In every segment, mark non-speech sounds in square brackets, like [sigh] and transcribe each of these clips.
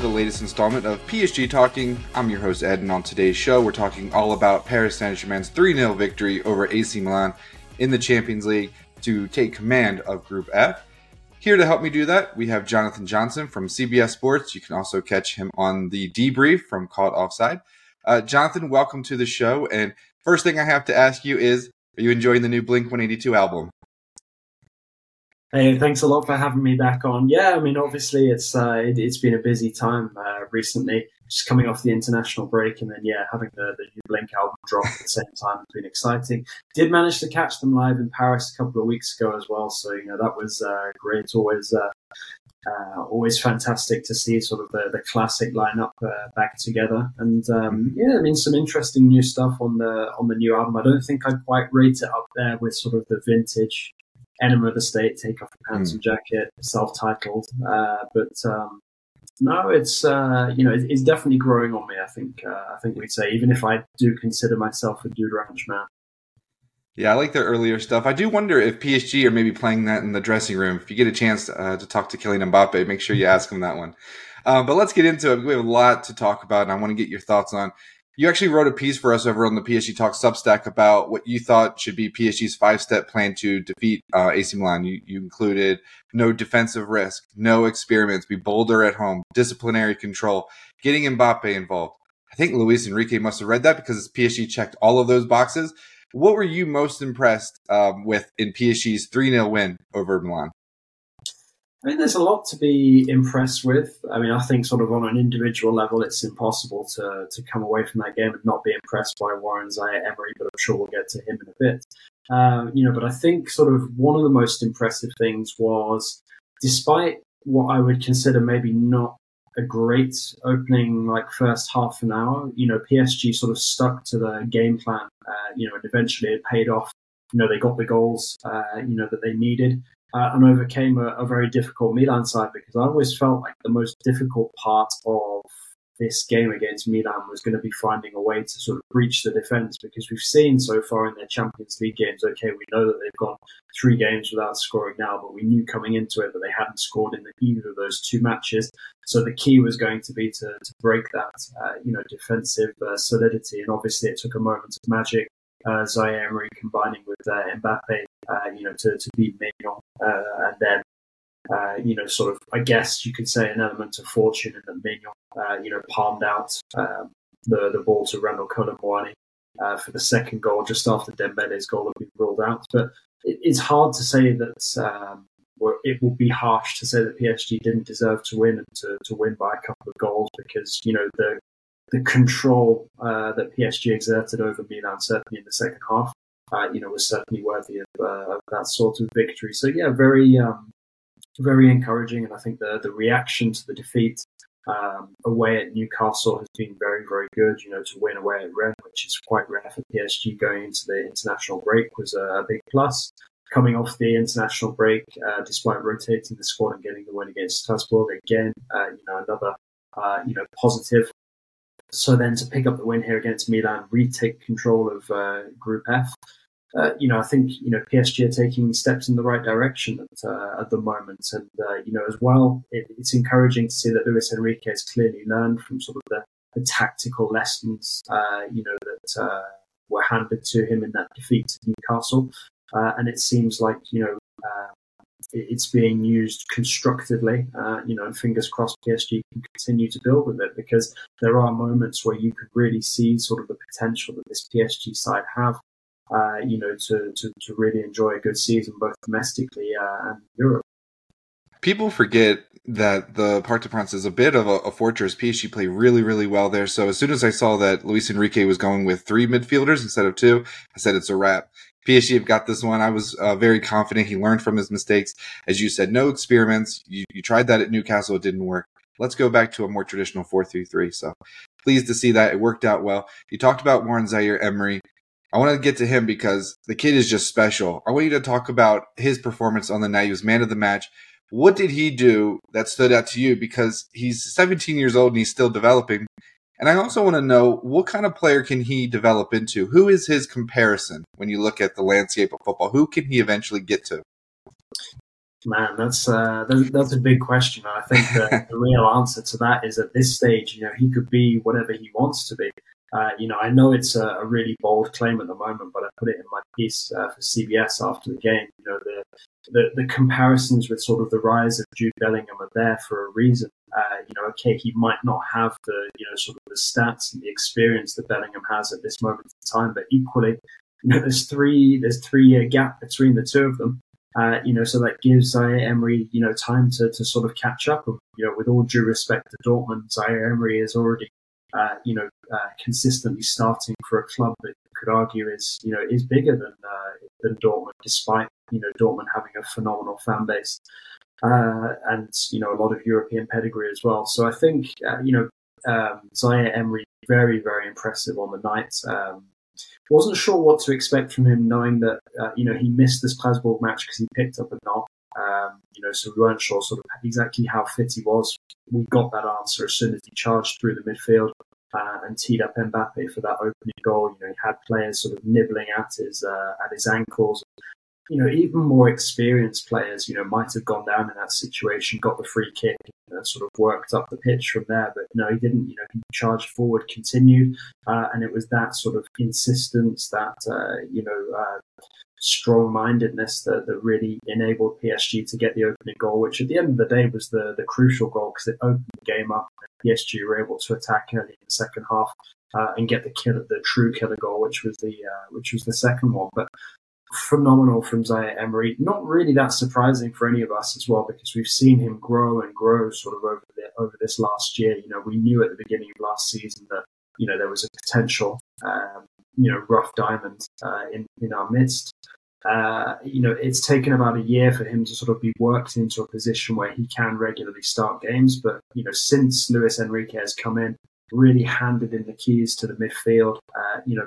To the latest installment of PSG Talking. I'm your host Ed, and on today's show, we're talking all about Paris Saint Germain's 3 0 victory over AC Milan in the Champions League to take command of Group F. Here to help me do that, we have Jonathan Johnson from CBS Sports. You can also catch him on the debrief from Caught Offside. Uh, Jonathan, welcome to the show. And first thing I have to ask you is Are you enjoying the new Blink 182 album? Hey, thanks a lot for having me back on. Yeah, I mean, obviously, it's uh, it, has been a busy time uh, recently, just coming off the international break, and then yeah, having the, the new Blink album drop at the same time has been exciting. Did manage to catch them live in Paris a couple of weeks ago as well, so you know that was uh, great. Always, uh, uh, always fantastic to see sort of the, the classic lineup uh, back together. And um, yeah, I mean, some interesting new stuff on the on the new album. I don't think I'd quite rate it up there with sort of the vintage Enema of the State, Take Off the Pants mm. and Jacket, self-titled. Uh, but um, no, it's uh, you know it, it's definitely growing on me. I think uh, I think we'd say even if I do consider myself a dude ranch man. Yeah, I like their earlier stuff. I do wonder if PSG are maybe playing that in the dressing room. If you get a chance uh, to talk to Kylian Mbappe, make sure you ask him that one. Uh, but let's get into it. We have a lot to talk about, and I want to get your thoughts on you actually wrote a piece for us over on the PSG Talk Substack about what you thought should be PSG's five step plan to defeat uh, AC Milan. You, you included no defensive risk, no experiments, be bolder at home, disciplinary control, getting Mbappe involved. I think Luis Enrique must have read that because PSG checked all of those boxes. What were you most impressed um, with in PSG's 3 0 win over Milan? I mean, there's a lot to be impressed with. I mean, I think sort of on an individual level, it's impossible to, to come away from that game and not be impressed by Warren Zaire Emery, but I'm sure we'll get to him in a bit. Um, you know, but I think sort of one of the most impressive things was, despite what I would consider maybe not a great opening, like first half an hour, you know, PSG sort of stuck to the game plan, uh, you know, and eventually it paid off. You know, they got the goals, uh, you know, that they needed uh, and overcame a, a, very difficult Milan side because I always felt like the most difficult part of this game against Milan was going to be finding a way to sort of breach the defence because we've seen so far in their Champions League games, okay, we know that they've got three games without scoring now, but we knew coming into it that they hadn't scored in either of those two matches. So the key was going to be to, to break that, uh, you know, defensive uh, solidity. And obviously it took a moment of magic uh, Zaire combining with uh, Mbappe, uh, you know, to, to beat Maignan, uh, and then, uh, you know, sort of, I guess you could say an element of fortune in that Maignan, uh, you know, palmed out um, the, the ball to Randal Kolo Muani for the second goal just after Dembele's goal had been ruled out. But it, it's hard to say that, um, it would be harsh to say that PSG didn't deserve to win and to, to win by a couple of goals because, you know, the the control uh, that PSG exerted over Milan, certainly in the second half, uh, you know, was certainly worthy of, uh, of, that sort of victory. So yeah, very, um, very encouraging, and I think the the reaction to the defeat um, away at Newcastle has been very, very good. You know, to win away at Rennes, which is quite rare for PSG going into the international break, was a, a big plus. Coming off the international break, uh, despite rotating the squad and getting the win against Strasbourg again, uh, you know, another uh, you know positive. So then to pick up the win here against Milan, retake control of uh, Group F. Uh, you know, I think you know PSG are taking steps in the right direction at, uh, at the moment, and uh, you know as well, it, it's encouraging to see that Luis Enrique has clearly learned from sort of the, the tactical lessons, uh, you know, that uh, were handed to him in that defeat to Newcastle, and it seems like you know it's being used constructively, uh, you know, and fingers crossed PSG can continue to build with it because there are moments where you could really see sort of the potential that this PSG side have, uh, you know, to, to, to, really enjoy a good season both domestically uh, and Europe. People forget that the Parc des Princes is a bit of a, a, fortress. PSG play really, really well there. So as soon as I saw that Luis Enrique was going with three midfielders instead of two, I said it's a wrap. PSG have got this one. I was uh, very confident. He learned from his mistakes. As you said, no experiments. You, you tried that at Newcastle. It didn't work. Let's go back to a more traditional 4-3-3. So pleased to see that. It worked out well. You talked about Warren Zaire Emery. I want to get to him because the kid is just special. I want you to talk about his performance on the night. He was man of the match. What did he do that stood out to you? Because he's 17 years old and he's still developing. And I also want to know what kind of player can he develop into? Who is his comparison when you look at the landscape of football? Who can he eventually get to? Man, that's uh, that's a big question. I think the, [laughs] the real answer to that is at this stage, you know, he could be whatever he wants to be. Uh, you know, I know it's a, a, really bold claim at the moment, but I put it in my piece uh, for CBS after the game. You know, the, the, the comparisons with sort of the rise of Jude Bellingham are there for a reason. Uh, you know, okay, he might not have the you know sort of the stats and the experience that Bellingham has at this moment in time, but equally, you know, there's three there's three year gap between the two of them. Uh, you know, so that gives Zaire Emery, you know, time to, to sort of catch up. You know, with all due respect to Dortmund, Zaire Emery is already uh, you know, uh, consistently starting for a club that you could argue is, you know, is bigger than uh, than Dortmund, despite you know Dortmund having a phenomenal fan base uh, and you know a lot of European pedigree as well. So I think uh, you know um, Zaire Emery very very impressive on the night. Um, wasn't sure what to expect from him, knowing that uh, you know he missed this Strasbourg match because he picked up a knock. Um, you know, so we weren't sure sort of exactly how fit he was. We got that answer as soon as he charged through the midfield and teed up Mbappe for that opening goal. You know, he had players sort of nibbling at his uh, at his ankles. You know, even more experienced players, you know, might have gone down in that situation, got the free kick, and sort of worked up the pitch from there. But no, he didn't. You know, he charged forward, continued, uh, and it was that sort of insistence, that uh, you know uh, strong mindedness that, that really enabled PSG to get the opening goal, which at the end of the day was the, the crucial goal because it opened the game up. PSG were able to attack early in the second half uh, and get the killer, the true killer goal, which was the uh, which was the second one. But phenomenal from Zaire Emery. Not really that surprising for any of us as well, because we've seen him grow and grow sort of over the, over this last year. You know, we knew at the beginning of last season that you know there was a potential um, you know rough diamond uh, in in our midst. Uh, you know, it's taken about a year for him to sort of be worked into a position where he can regularly start games. But you know, since Luis Enrique has come in, really handed in the keys to the midfield. Uh, you know,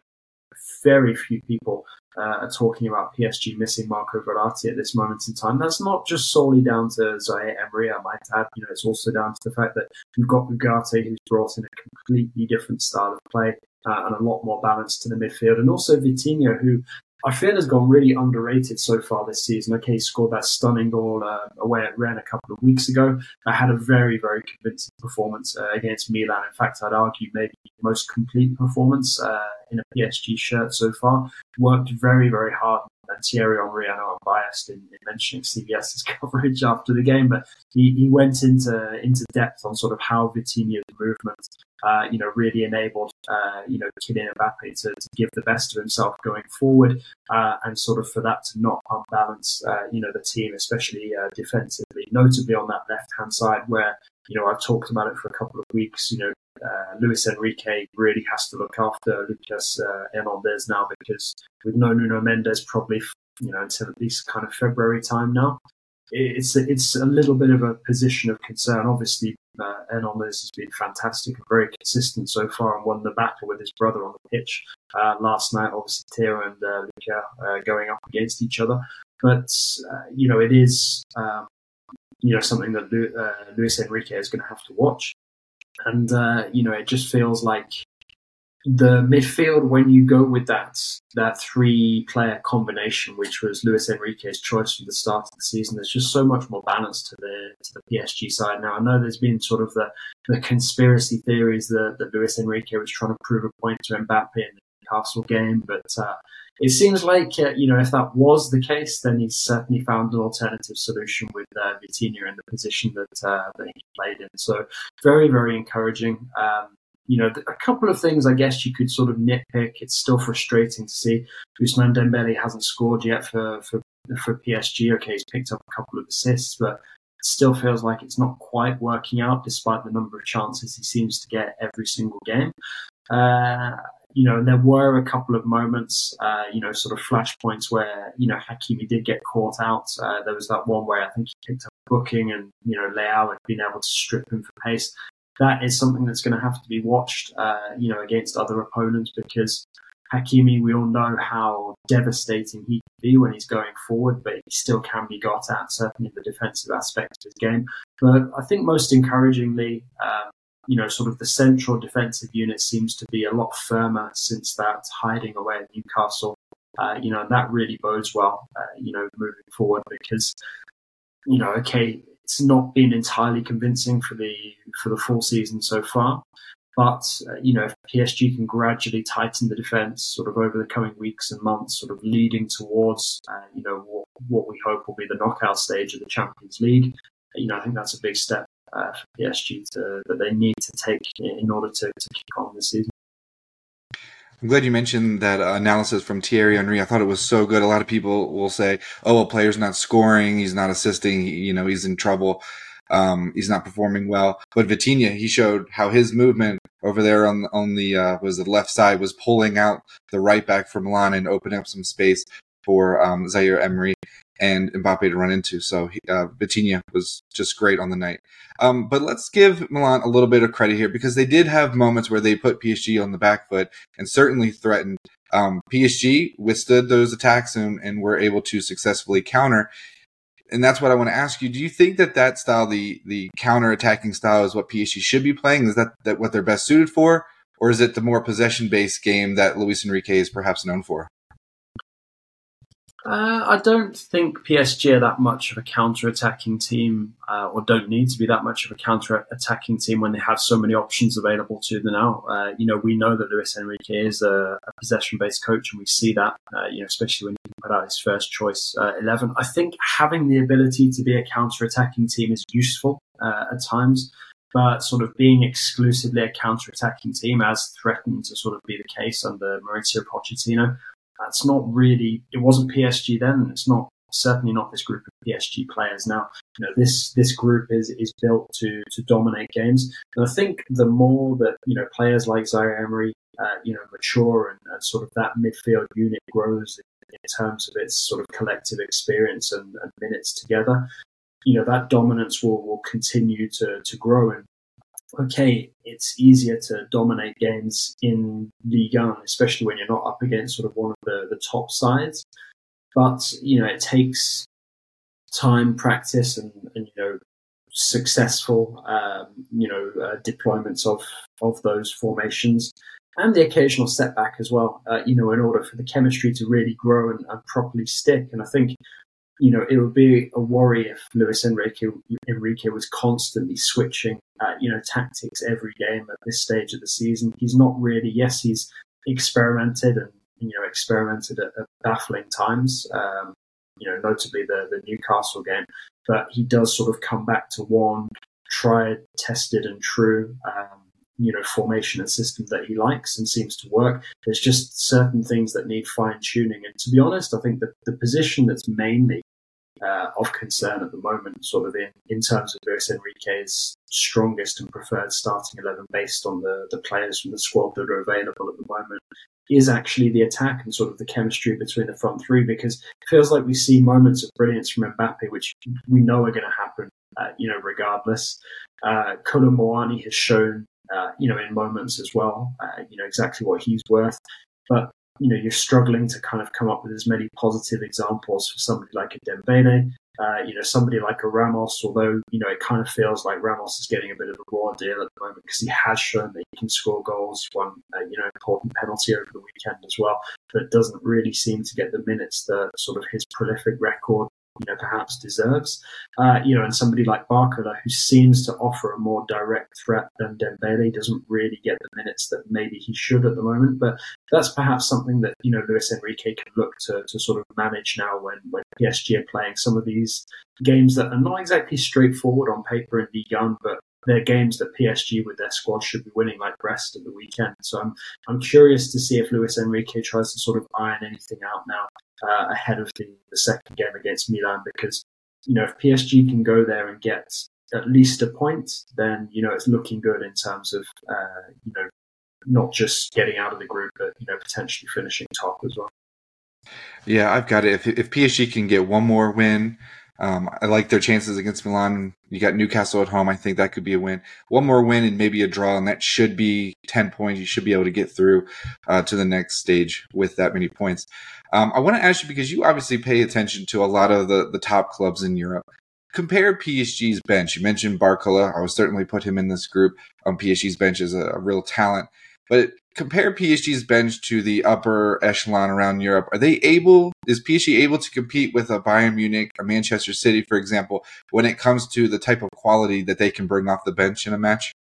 very few people uh, talking about PSG missing Marco Verratti at this moment in time. That's not just solely down to Zaire Emery, I might add. You know, it's also down to the fact that you've got Ugarte, who's brought in a completely different style of play uh, and a lot more balance to the midfield, and also Vitinha, who I feel has gone really underrated so far this season. Okay, he scored that stunning goal uh, away at Rennes a couple of weeks ago. I had a very, very convincing performance uh, against Milan. In fact, I'd argue maybe the most complete performance uh, in a PSG shirt so far. Worked very, very hard and Thierry Henry, I know I'm biased in, in, mentioning CBS's [laughs] coverage after the game, but he, he went into into depth on sort of how Vitinha's movement, uh, you know, really enabled, uh, you know, Kylian Mbappe to, to, give the best of himself going forward, uh, and sort of for that to not unbalance, uh, you know, the team, especially uh, defensively, notably on that left hand side where you know, I've talked about it for a couple of weeks. You know, uh, Luis Enrique really has to look after Lucas uh, Hernandez now because with no Nuno Mendes probably, you know, until at least kind of February time now. It's it's a little bit of a position of concern. Obviously, uh, Hernandez has been fantastic and very consistent so far and won the battle with his brother on the pitch uh, last night. Obviously, Theo and uh, Luca uh, going up against each other. But, uh, you know, it is um, you know something that uh, Luis Enrique is going to have to watch. And uh, you know, it just feels like the midfield when you go with that that three player combination, which was Luis Enrique's choice from the start of the season, there's just so much more balance to the to the PSG side. Now I know there's been sort of the, the conspiracy theories that, that Luis Enrique was trying to prove a point to Mbappe in the Castle game, but uh, it seems like uh, you know if that was the case, then he's certainly found an alternative solution with uh, Vitinha in the position that uh, that he played in. So very very encouraging. Um, you know, a couple of things I guess you could sort of nitpick. It's still frustrating to see Ousmane Dembele hasn't scored yet for for for PSG. Okay, he's picked up a couple of assists, but still feels like it's not quite working out despite the number of chances he seems to get every single game. Uh, you know, there were a couple of moments, uh, you know, sort of flashpoints where, you know, Hakimi did get caught out. Uh, there was that one where I think he picked up booking and, you know, Leao had been able to strip him for pace. That is something that's going to have to be watched, uh, you know, against other opponents because Hakimi, we all know how devastating he can be when he's going forward, but he still can be got at, certainly in the defensive aspect of his game. But I think most encouragingly, um, you know, sort of the central defensive unit seems to be a lot firmer since that hiding away at Newcastle. Uh, you know, and that really bodes well, uh, you know, moving forward because you know, okay, it's not been entirely convincing for the for the full season so far. But uh, you know, if PSG can gradually tighten the defence, sort of over the coming weeks and months, sort of leading towards uh, you know what, what, we hope will be the knockout stage of the Champions League, you know, I think that's a big step uh, for PSG to, that they need to take in order to, to kick on this season. I'm glad you mentioned that analysis from Thierry Henry. I thought it was so good. A lot of people will say, "Oh, a player's not scoring, he's not assisting, he, you know, he's in trouble." Um, he's not performing well. But Vitinha, he showed how his movement over there on on the uh, was the left side was pulling out the right back for Milan and opening up some space for um, Zaire Emery and Mbappe to run into. So uh, Vitinha was just great on the night. Um, but let's give Milan a little bit of credit here because they did have moments where they put PSG on the back foot and certainly threatened. Um, PSG withstood those attacks and, and were able to successfully counter and that's what I want to ask you. Do you think that that style, the the counter attacking style, is what PSG should be playing? Is that, that what they're best suited for, or is it the more possession based game that Luis Enrique is perhaps known for? Uh, I don't think PSG are that much of a counter-attacking team, uh, or don't need to be that much of a counter-attacking team when they have so many options available to them now. Uh, you know, we know that Luis Enrique is a, a possession-based coach, and we see that, uh, you know, especially when he put out his first choice uh, eleven. I think having the ability to be a counter-attacking team is useful uh, at times, but sort of being exclusively a counter-attacking team, as threatened to sort of be the case under Mauricio Pochettino that's not really. It wasn't PSG then. It's not certainly not this group of PSG players now. You know, this this group is is built to to dominate games. And I think the more that you know players like Zaire Emery, uh, you know, mature and, and, sort of that midfield unit grows in, in, terms of its sort of collective experience and, and minutes together. You know, that dominance will, will continue to, to grow. And okay, it's easier to dominate games in Ligue 1, especially when you're not up against sort of one of the, the top sides. But, you know, it takes time, practice, and, and you know, successful, um, you know, uh, deployments of, of those formations and the occasional setback as well, uh, you know, in order for the chemistry to really grow and, and properly stick. And I think you know, it would be a worry if Luis Enrique, Enrique was constantly switching, uh, you know, tactics every game at this stage of the season. He's not really. Yes, he's experimented and you know experimented at, at baffling times. Um, you know, notably the the Newcastle game, but he does sort of come back to one tried, tested, and true. Um, you know, formation and system that he likes and seems to work. There's just certain things that need fine tuning. And to be honest, I think that the position that's mainly uh, of concern at the moment, sort of in, in terms of Luis Enrique's strongest and preferred starting 11 based on the, the players from the squad that are available at the moment, is actually the attack and sort of the chemistry between the front three because it feels like we see moments of brilliance from Mbappe, which we know are going to happen, uh, you know, regardless. Uh, Kolo Muani has shown uh, you know, in moments as well, uh, you know, exactly what he's worth. But, you know, you're struggling to kind of come up with as many positive examples for somebody like a Dembele, uh, you know, somebody like a Ramos, although, you know, it kind of feels like Ramos is getting a bit of a raw deal at the moment because he has shown that he can score goals, one, uh, you know, important penalty over the weekend as well, but doesn't really seem to get the minutes that sort of his prolific record you know, perhaps deserves. Uh, you know, and somebody like Barcola, who seems to offer a more direct threat than Dembele, doesn't really get the minutes that maybe he should at the moment. But that's perhaps something that, you know, Luis Enrique can look to, to sort of manage now when, when PSG are playing some of these games that are not exactly straightforward on paper in Ligue 1, but they're games that PSG with their squad should be winning, like Brest at the weekend. So I'm I'm curious to see if Luis Enrique tries to sort of iron anything out now uh, ahead of the, the second game against Milan because, you know, if PSG can go there and get at least a point, then, you know, it's looking good in terms of, uh, you know, not just getting out of the group, but, you know, potentially finishing top as well. Yeah, I've got it. If, if PSG can get one more win, um, I like their chances against Milan. You got Newcastle at home. I think that could be a win. One more win and maybe a draw, and that should be 10 points. You should be able to get through uh, to the next stage with that many points. Um, I want to ask you because you obviously pay attention to a lot of the, the top clubs in Europe. Compare PSG's bench. You mentioned Barcola. I would certainly put him in this group on PSG's bench as a, a real talent. But compare PSG's bench to the upper echelon around Europe. Are they able? Is PSG able to compete with a Bayern Munich, a Manchester City, for example, when it comes to the type of quality that they can bring off the bench in a match?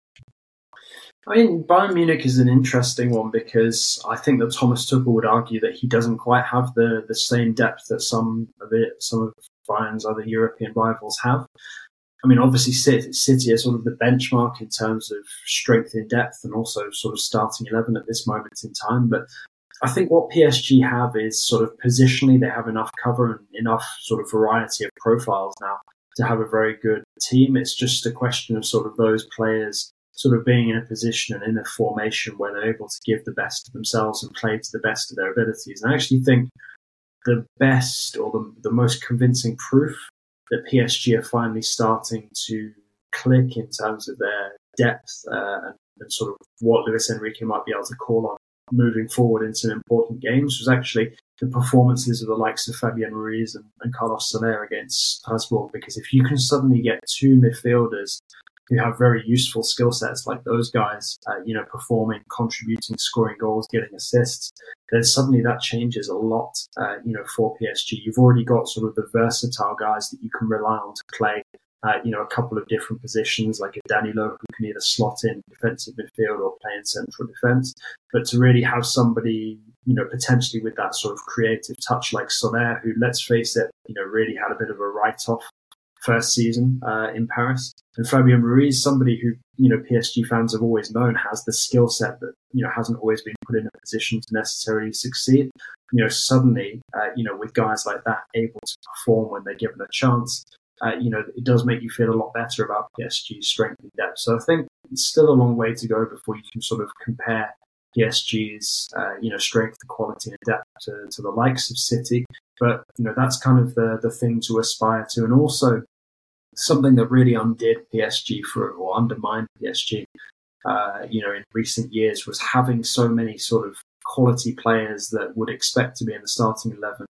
I mean, Bayern Munich is an interesting one because I think that Thomas Tuchel would argue that he doesn't quite have the, the same depth that some of it, some of Bayern's other European rivals have. I mean, obviously, City are sort of the benchmark in terms of strength in depth and also sort of starting 11 at this moment in time. But I think what PSG have is sort of positionally, they have enough cover and enough sort of variety of profiles now to have a very good team. It's just a question of sort of those players sort of being in a position and in a formation where they're able to give the best of themselves and play to the best of their abilities. And I actually think the best or the, the most convincing proof that PSG are finally starting to click in terms of their depth uh, and, and, sort of what Luis Enrique might be able to call on moving forward in some important games was actually the performances of the likes of Fabian Ruiz and, and Carlos Soler against Strasbourg. Because if you can suddenly get two midfielders who have very useful skill sets like those guys, uh, you know, performing, contributing, scoring goals, getting assists, then suddenly that changes a lot, uh, you know, for PSG. You've already got sort of the versatile guys that you can rely on to play, uh, you know, a couple of different positions, like a Danilo who can either slot in defensive midfield or play in central defense. But to really have somebody, you know, potentially with that sort of creative touch like Soler, who, let's face it, you know, really had a bit of a write off first season uh, in Paris. And Fabian Ruiz, somebody who you know PSG fans have always known has the skill set that you know hasn't always been put in a position to necessarily succeed. You know, suddenly, uh, you know, with guys like that able to perform when they're given a chance, uh, you know, it does make you feel a lot better about PSG's strength and depth. So I think it's still a long way to go before you can sort of compare PSG's, uh, you know, strength, quality, and depth to, to the likes of City. But you know, that's kind of the the thing to aspire to, and also something that really undid PSG for or undermined PSG, uh, you know, in recent years was having so many sort of quality players that would expect to be in the starting eleven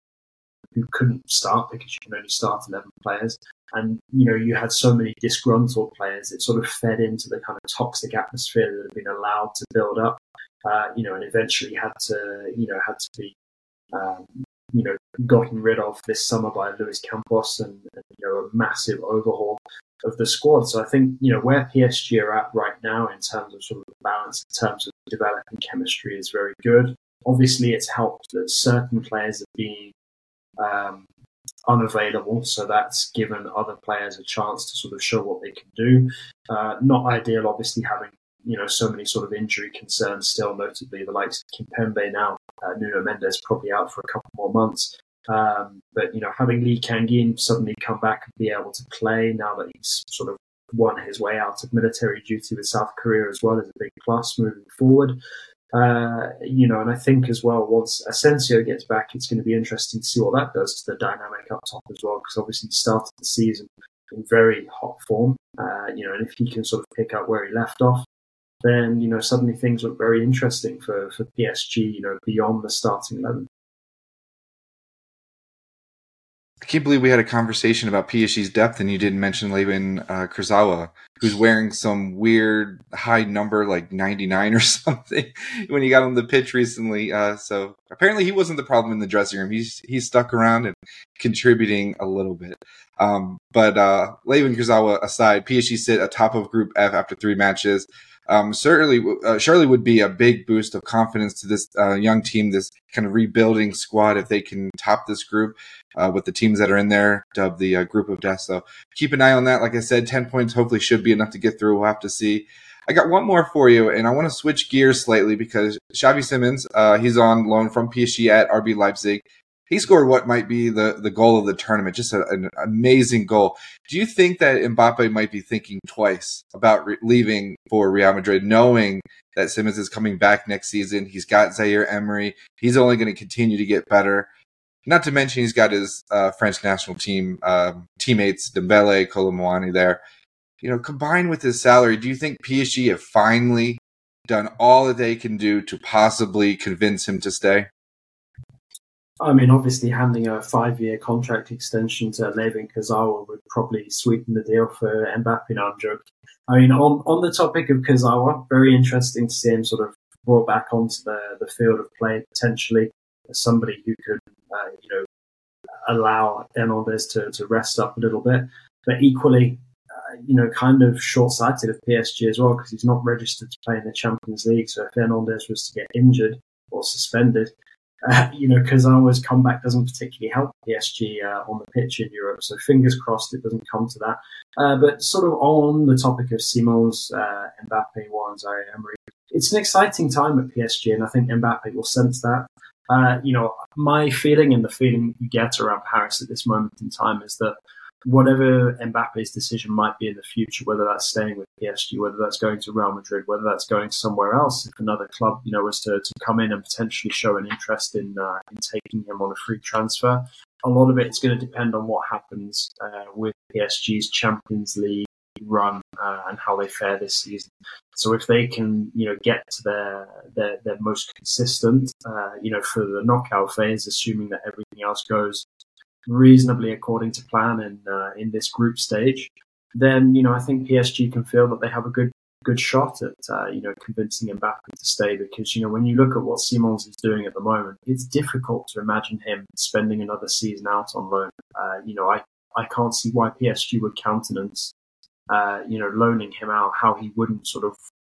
who couldn't start because you can only start eleven players. And you know, you had so many disgruntled players. It sort of fed into the kind of toxic atmosphere that had been allowed to build up. Uh, you know, and eventually had to, you know, had to be um, you know, gotten rid of this summer by Luis Campos and, and, you know, a massive overhaul of the squad. So I think, you know, where PSG are at right now in terms of sort of balance, in terms of developing chemistry is very good. Obviously, it's helped that certain players have been um, unavailable, so that's given other players a chance to sort of show what they can do. Uh, not ideal, obviously, having you know so many sort of injury concerns still, notably the likes of Kimpembe now uh, Nuno Mendes probably out for a couple more months. Um, but you know, having Lee Kangin suddenly come back and be able to play now that he's sort of won his way out of military duty with South Korea as well is a big plus moving forward. Uh, you know, and I think as well, once Asensio gets back, it's going to be interesting to see what that does to the dynamic up top as well, because obviously he started the season in very hot form. Uh, you know, and if he can sort of pick up where he left off, then you know suddenly things look very interesting for for PSG. You know, beyond the starting eleven. I can't believe we had a conversation about PSG's depth and you didn't mention Layvin uh, Kurzawa, who's wearing some weird high number like 99 or [laughs] something when he got on the pitch recently. Uh, so apparently he wasn't the problem in the dressing room. He's he's stuck around and contributing a little bit. Um, but uh, Layvin Kurzawa aside, PSG sit atop of Group F after three matches um, certainly, uh, surely would be a big boost of confidence to this uh, young team, this kind of rebuilding squad, if they can top this group uh, with the teams that are in there, dubbed the uh, group of death. So keep an eye on that. Like I said, 10 points hopefully should be enough to get through. We'll have to see. I got one more for you, and I want to switch gears slightly because Xavi Simons, uh, he's on loan from PSG at RB Leipzig he scored what might be the, the goal of the tournament, just a, an amazing goal. Do you think that Mbappe might be thinking twice about re- leaving for Real Madrid, knowing that Simons is coming back next season? He's got Zaire Emery. He's only going to continue to get better. Not to mention he's got his uh, French national team um, teammates Dembele, Kolo Muani there. You know, combined with his salary, do you think PSG have finally done all that they can do to possibly convince him to stay? I mean, obviously, handing a five-year contract extension to Layvin Kurzawa would probably sweeten the deal for Mbappe. No, I'm joking. I mean, on, on the topic of Kurzawa, very interesting to see him sort of brought back onto the, the field of play potentially as somebody who could, uh, you know, allow Hernandez to, to rest up a little bit. But equally, uh, you know, kind of short sighted of PSG as well because he's not registered to play in the Champions League. So if Hernandez was to get injured or suspended, uh, you know, Kurzawa's comeback doesn't particularly help PSG uh, on the pitch in Europe. So fingers crossed it doesn't come to that. Uh, but sort of on the topic of Simons, uh, Mbappe, Warren Zaire Emery, it's an exciting time at PSG, and I think Mbappe will sense that. Uh, you know, my feeling and the feeling you get around Paris at this moment in time is that whatever Mbappe's decision might be in the future, whether that's staying with PSG, whether that's going to Real Madrid, whether that's going somewhere else, if another club, you know, was to, to come in and potentially show an interest in uh, in taking him on a free transfer, a lot of it is going to depend on what happens uh, with PSG's Champions League run uh, and how they fare this season. So if they can, you know, get to their their, their most consistent, uh, you know, for the knockout phase, assuming that everything else goes reasonably according to plan in uh, in this group stage, then you know I think PSG can feel that they have a good good shot at uh, you know convincing Mbappe to stay because you know when you look at what Simons is doing at the moment, it's difficult to imagine him spending another season out on loan. Uh, you know I I can't see why PSG would countenance uh, you know loaning him out, how he wouldn't sort of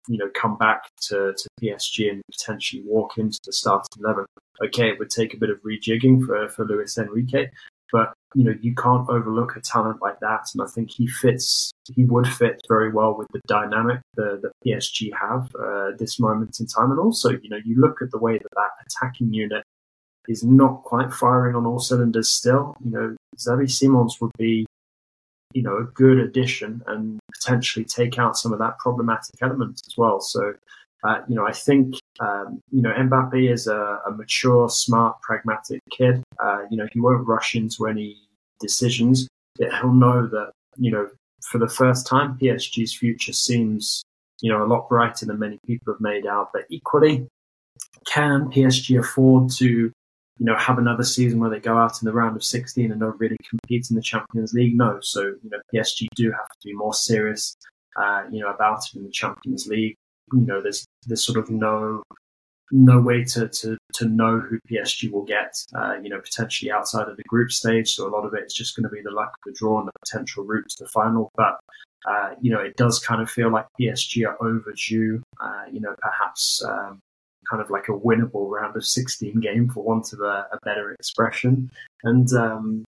you know come back to, to PSG and potentially walk into the starting eleven. Okay, it would take a bit of rejigging for for Luis Enrique, but you know, you can't overlook a talent like that, and I think he fits. He would fit very well with the dynamic that, that PSG have uh, at this moment in time, and also, you know, you look at the way that that attacking unit is not quite firing on all cylinders still. You know, Xavi Simons would be, you know, a good addition and potentially take out some of that problematic element as well. So uh, you know, I think um, you know Mbappe is a, a mature, smart, pragmatic kid. Uh, you know, he won't rush into any decisions. He'll know that you know for the first time, PSG's future seems you know a lot brighter than many people have made out. But equally, can PSG afford to you know have another season where they go out in the round of 16 and don't really compete in the Champions League? No. So you know PSG do have to be more serious. Uh, you know about it in the Champions League you know, there's there's sort of no no way to, to, to know who PSG will get, uh, you know, potentially outside of the group stage. So a lot of it is just going to be the luck of the draw and the potential route to the final. But, uh, you know, it does kind of feel like PSG are overdue, uh, you know, perhaps um, kind of like a winnable round of 16 game for want of a, a better expression. And, um,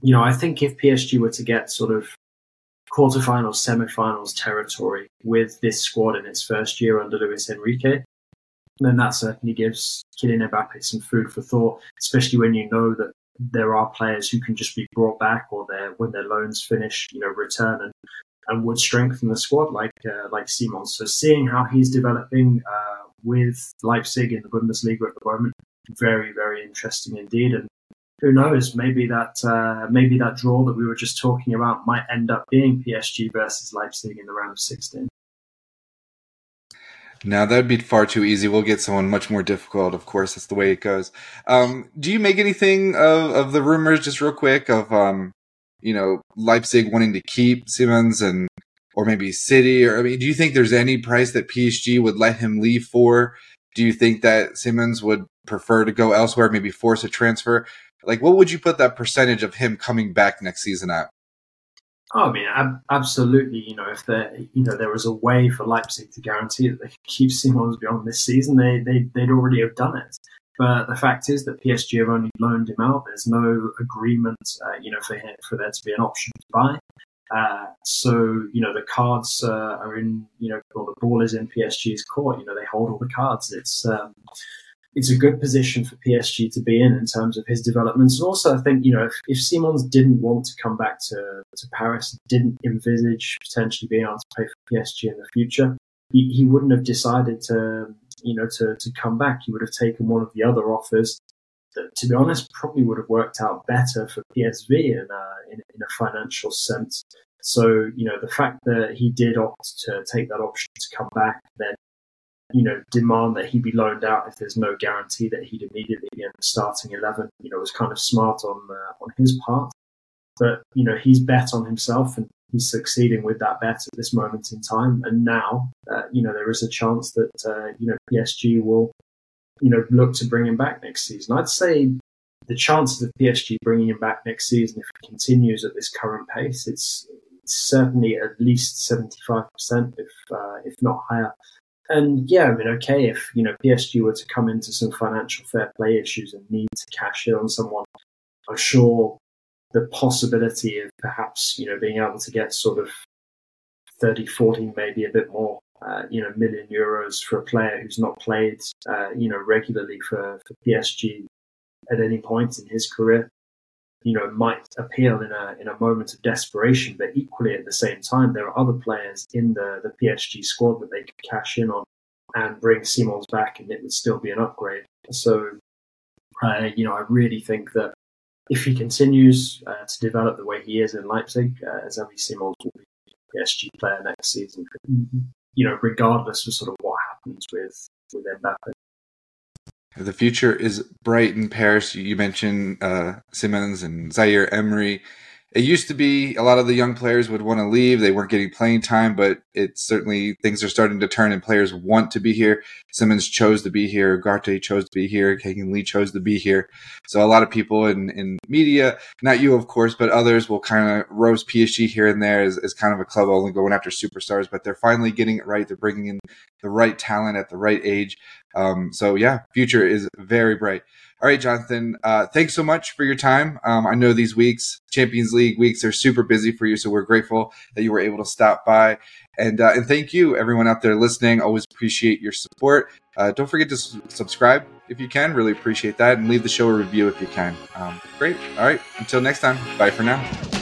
you know, I think if PSG were to get sort of quarterfinals, semi-finals territory with this squad in its first year under Luis Enrique, then that certainly gives Kylian Mbappe some food for thought, especially when you know that there are players who can just be brought back or their when their loans finish, you know, return and and would strengthen the squad like uh, like Simons. So seeing how he's developing uh, with Leipzig in the Bundesliga at the moment, very very interesting indeed. And who knows? Maybe that uh, maybe that draw that we were just talking about might end up being PSG versus Leipzig in the round of 16. Now that'd be far too easy. We'll get someone much more difficult. Of course, that's the way it goes. Um, do you make anything of, of the rumors, just real quick, of um, you know Leipzig wanting to keep Simons and or maybe City, or I mean, do you think there's any price that PSG would let him leave for? Do you think that Simons would prefer to go elsewhere, maybe force a transfer? Like, what would you put that percentage of him coming back next season at? Oh, I mean, ab- absolutely. You know, if there, you know, there was a way for Leipzig to guarantee that they could keep Simons beyond this season, they, they, they'd already have done it. But the fact is that PSG have only loaned him out. There's no agreement, uh, you know, for him, for there to be an option to buy. Uh, so you know the cards uh, are in you know or the ball is in PSG's court. You know they hold all the cards. It's um, it's a good position for PSG to be in in terms of his developments. And also, I think, you know, if, if Simons didn't want to come back to, to Paris, didn't envisage potentially being able to play for PSG in the future, he, he wouldn't have decided to, you know, to, to come back. He would have taken one of the other offers that, to be honest, probably would have worked out better for PSV in a, in, in a financial sense. So, you know, the fact that he did opt to take that option to come back, then you know, demand that he be loaned out if there's no guarantee that he'd immediately be in the starting eleven. You know, was kind of smart on uh, on his part. But you know, he's bet on himself, and he's succeeding with that bet at this moment in time. And now, uh, you know, there is a chance that, uh, you know, PSG will, you know, look to bring him back next season. I'd say the chances of PSG bringing him back next season, if he continues at this current pace, it's, it's certainly at least 75%, if, uh, if not higher. And yeah, I mean, okay, if, you know, PSG were to come into some financial fair play issues and need to cash in on someone, I'm sure the possibility of perhaps, you know, being able to get sort of 30, 40, maybe a bit more, uh, you know, million euros for a player who's not played, uh, you know, regularly for, for PSG at any point in his career, you know, might appeal in a, in a moment of desperation. But equally at the same time, there are other players in the, the PSG squad that they could cash in on and bring Simons back and it would still be an upgrade. So, uh, you know, I really think that if he continues uh, to develop the way he is in Leipzig, uh, Xavi Simons will be a PSG player next season. Mm-hmm. You know, regardless of sort of what happens with with Mbappe. The future is bright in Paris. You mentioned uh, Simons and Zaire Emery it used to be a lot of the young players would want to leave. They weren't getting playing time, but it's certainly things are starting to turn and players want to be here. Simons chose to be here. Ugarte chose to be here. Kang-In Lee chose to be here. So a lot of people in, in media, not you, of course, but others will kind of roast PSG here and there as, as kind of a club only going after superstars, but they're finally getting it right. They're bringing in the right talent at the right age. Um, so yeah, future is very bright. All right, Jonathan. Uh, thanks so much for your time. Um, I know these weeks, Champions League weeks, are super busy for you, so we're grateful that you were able to stop by. And uh, and thank you, everyone out there listening. Always appreciate your support. Uh, don't forget to subscribe if you can. Really appreciate that, and leave the show a review if you can. Um, great. All right. Until next time. Bye for now.